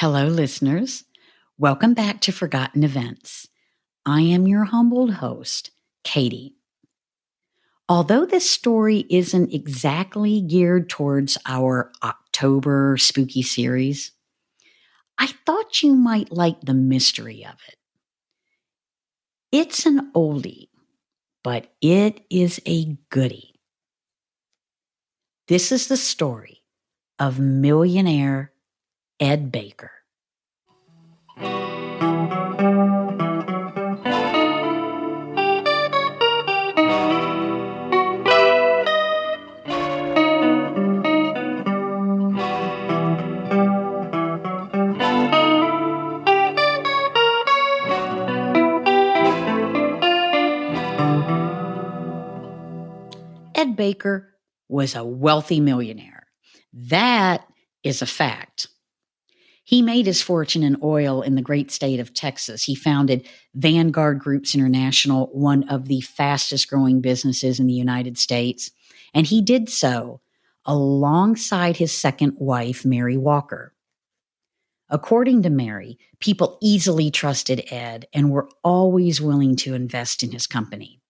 Hello, listeners. Welcome back to Forgotten Events. I am your humbled host, Katie. Although this story isn't exactly geared towards our October spooky series, I thought you might like the mystery of it. It's an oldie, but it is a goodie. This is the story of millionaire Ed Baker. Ed Baker was a wealthy millionaire. That is a fact. He made his fortune in oil in the great state of Texas. He founded Vanguard Groups International, one of the fastest growing businesses in the United States. And he did so alongside his second wife, Mary Walker. According to Mary, people easily trusted Ed and were always willing to invest in his company.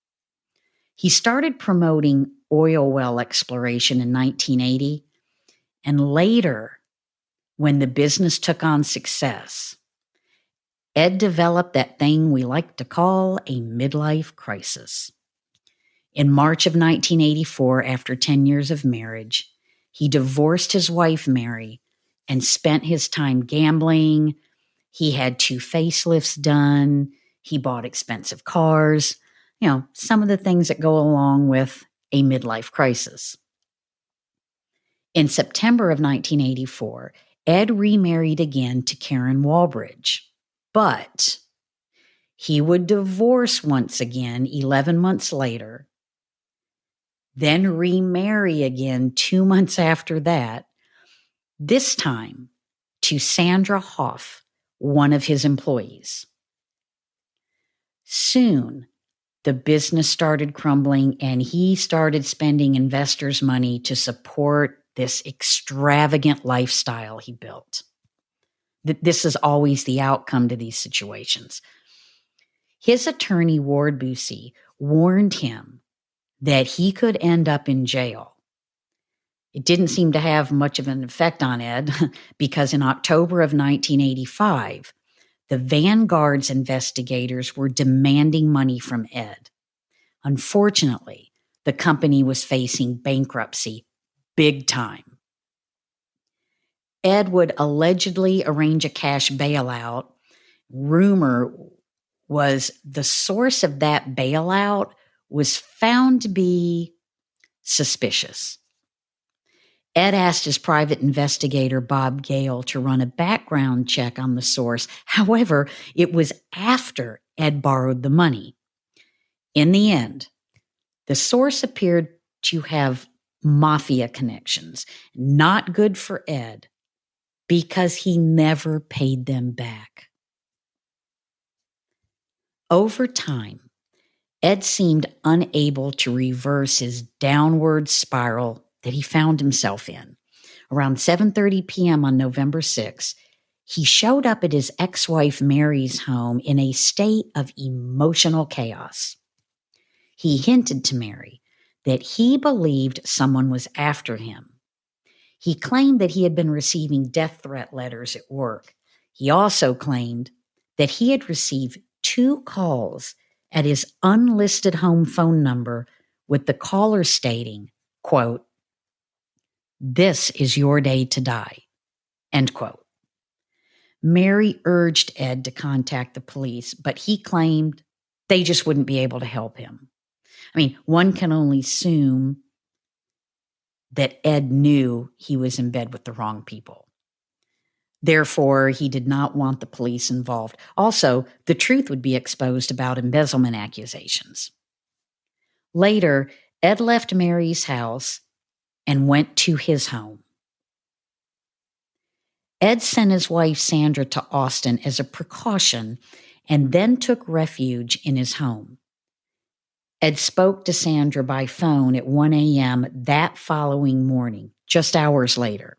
He started promoting oil well exploration in 1980, and later when the business took on success, Ed developed that thing we like to call a midlife crisis. In March of 1984, after 10 years of marriage, he divorced his wife, Mary, and spent his time gambling. He had two facelifts done. He bought expensive cars, you know, some of the things that go along with a midlife crisis. In September of 1984, Ed remarried again to Karen Walbridge, but he would divorce once again 11 months later, then remarry again two months after that, this time to Sandra Hoff, one of his employees. Soon, the business started crumbling and he started spending investors' money to support this extravagant lifestyle he built. This is always the outcome to these situations. His attorney, Ward Busey, warned him that he could end up in jail. It didn't seem to have much of an effect on Ed because in October of 1985, the Vanguard's investigators were demanding money from Ed. Unfortunately, the company was facing bankruptcy big time. Ed would allegedly arrange a cash bailout. Rumor was the source of that bailout was found to be suspicious. Ed asked his private investigator, Bob Gale, to run a background check on the source. However, it was after Ed borrowed the money. In the end, the source appeared to have mafia connections. Not good for Ed because he never paid them back. Over time, Ed seemed unable to reverse his downward spiral that he found himself in. Around 7:30 p.m. on November 6, he showed up at his ex-wife Mary's home in a state of emotional chaos. He hinted to Mary that he believed someone was after him. He claimed that he had been receiving death threat letters at work. He also claimed that he had received two calls at his unlisted home phone number with the caller stating, quote, this is your day to die, end quote. Mary urged Ed to contact the police, but he claimed they just wouldn't be able to help him. I mean, one can only assume that Ed knew he was in bed with the wrong people. Therefore, he did not want the police involved. Also, the truth would be exposed about embezzlement accusations. Later, Ed left Mary's house and went to his home. Ed sent his wife Sandra to Austin as a precaution and then took refuge in his home. Ed spoke to Sandra by phone at 1 a.m. that following morning, just hours later.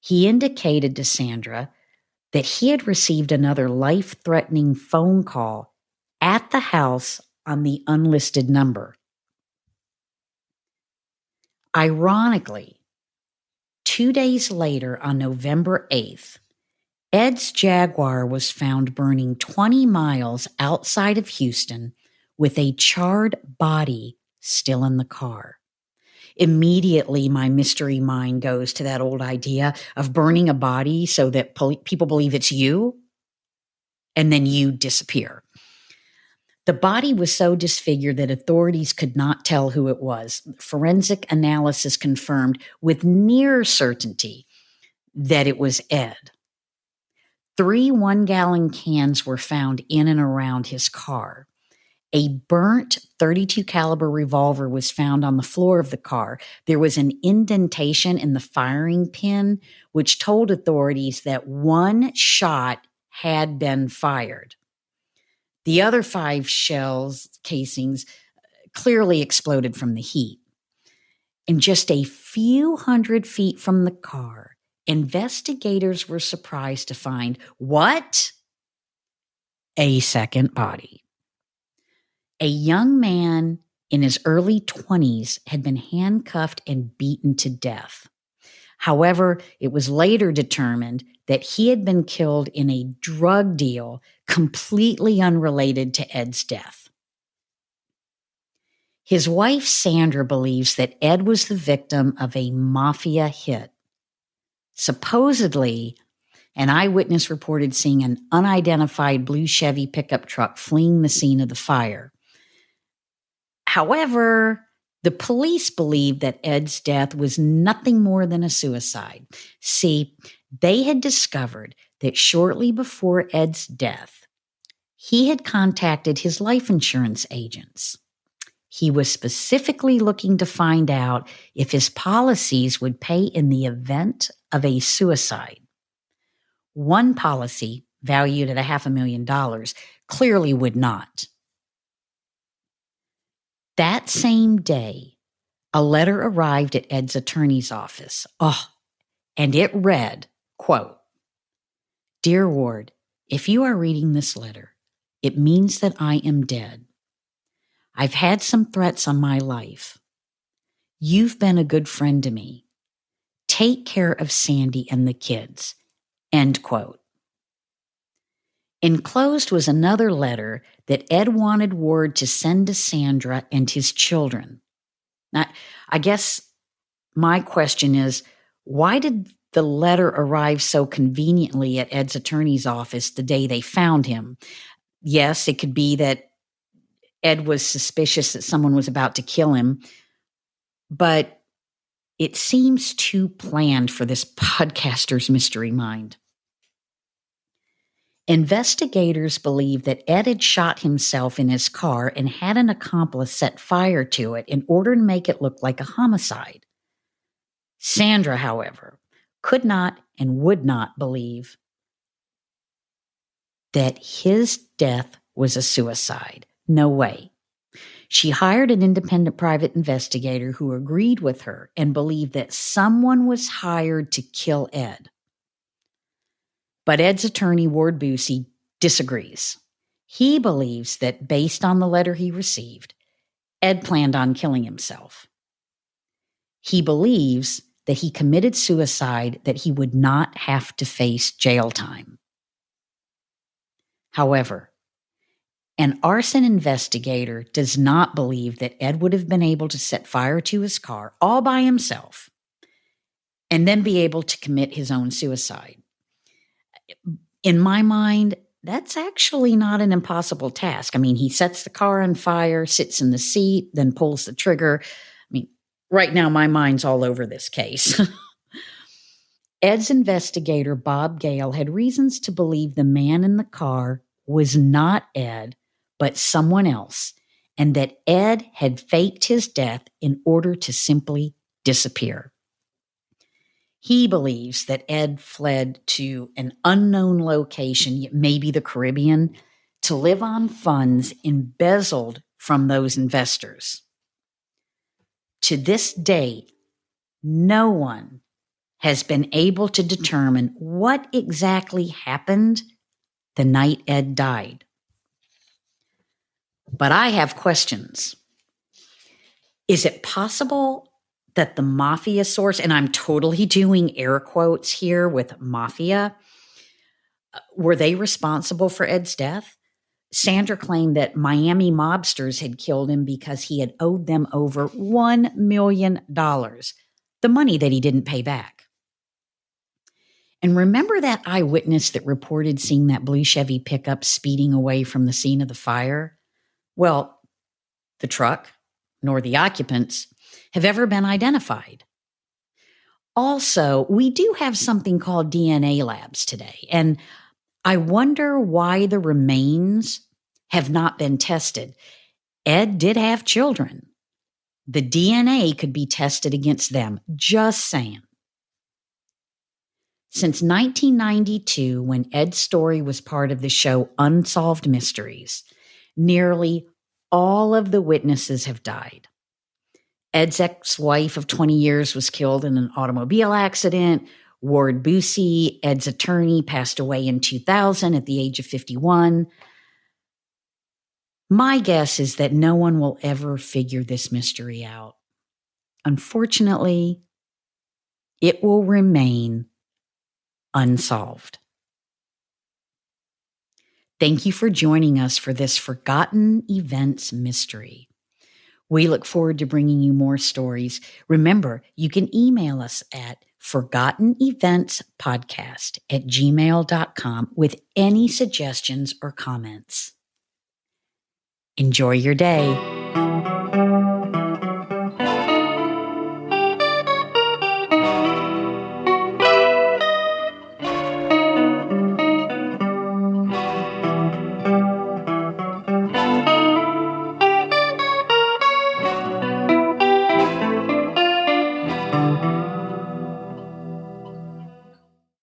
He indicated to Sandra that he had received another life threatening phone call at the house on the unlisted number. Ironically, two days later, on November 8th, Ed's Jaguar was found burning 20 miles outside of Houston with a charred body still in the car. Immediately, my mystery mind goes to that old idea of burning a body so that pol- people believe it's you and then you disappear. The body was so disfigured that authorities could not tell who it was. Forensic analysis confirmed with near certainty that it was Ed. Three one gallon cans were found in and around his car. A burnt 32 caliber revolver was found on the floor of the car. There was an indentation in the firing pin which told authorities that one shot had been fired. The other five shells casings clearly exploded from the heat. And just a few hundred feet from the car, investigators were surprised to find what? A second body. A young man in his early 20s had been handcuffed and beaten to death. However, it was later determined that he had been killed in a drug deal completely unrelated to Ed's death. His wife, Sandra, believes that Ed was the victim of a mafia hit. Supposedly, an eyewitness reported seeing an unidentified blue Chevy pickup truck fleeing the scene of the fire. However, the police believed that Ed's death was nothing more than a suicide. See, they had discovered that shortly before Ed's death, he had contacted his life insurance agents. He was specifically looking to find out if his policies would pay in the event of a suicide. One policy, valued at a half a million dollars, clearly would not. That same day, a letter arrived at Ed's attorney's office. Oh, and it read, quote, Dear Ward, if you are reading this letter, it means that I am dead. I've had some threats on my life. You've been a good friend to me. Take care of Sandy and the kids. End quote. Enclosed was another letter that Ed wanted Ward to send to Sandra and his children. Now, I guess my question is why did the letter arrive so conveniently at Ed's attorney's office the day they found him? Yes, it could be that Ed was suspicious that someone was about to kill him, but it seems too planned for this podcaster's mystery mind. Investigators believe that Ed had shot himself in his car and had an accomplice set fire to it in order to make it look like a homicide. Sandra, however, could not and would not believe that his death was a suicide. No way. She hired an independent private investigator who agreed with her and believed that someone was hired to kill Ed. But Ed's attorney, Ward Busey, disagrees. He believes that based on the letter he received, Ed planned on killing himself. He believes that he committed suicide that he would not have to face jail time. However, an arson investigator does not believe that Ed would have been able to set fire to his car all by himself and then be able to commit his own suicide in my mind, that's actually not an impossible task. I mean, he sets the car on fire, sits in the seat, then pulls the trigger. I mean, right now, my mind's all over this case. Ed's investigator, Bob Gale, had reasons to believe the man in the car was not Ed, but someone else, and that Ed had faked his death in order to simply disappear. He believes that Ed fled to an unknown location, maybe the Caribbean, to live on funds embezzled from those investors. To this day, no one has been able to determine what exactly happened the night Ed died. But I have questions. Is it possible that the mafia source, and I'm totally doing air quotes here with mafia, uh, were they responsible for Ed's death? Sandra claimed that Miami mobsters had killed him because he had owed them over $1 million, the money that he didn't pay back. And remember that eyewitness that reported seeing that blue Chevy pickup speeding away from the scene of the fire? Well, the truck, nor the occupants, have ever been identified. Also, we do have something called DNA labs today, and I wonder why the remains have not been tested. Ed did have children. The DNA could be tested against them. Just saying. Since 1992, when Ed's story was part of the show Unsolved Mysteries, nearly all of the witnesses have died. Ed's ex wife of 20 years was killed in an automobile accident. Ward Busey, Ed's attorney, passed away in 2000 at the age of 51. My guess is that no one will ever figure this mystery out. Unfortunately, it will remain unsolved. Thank you for joining us for this Forgotten Events mystery. We look forward to bringing you more stories. Remember, you can email us at forgotten events podcast at gmail.com with any suggestions or comments. Enjoy your day.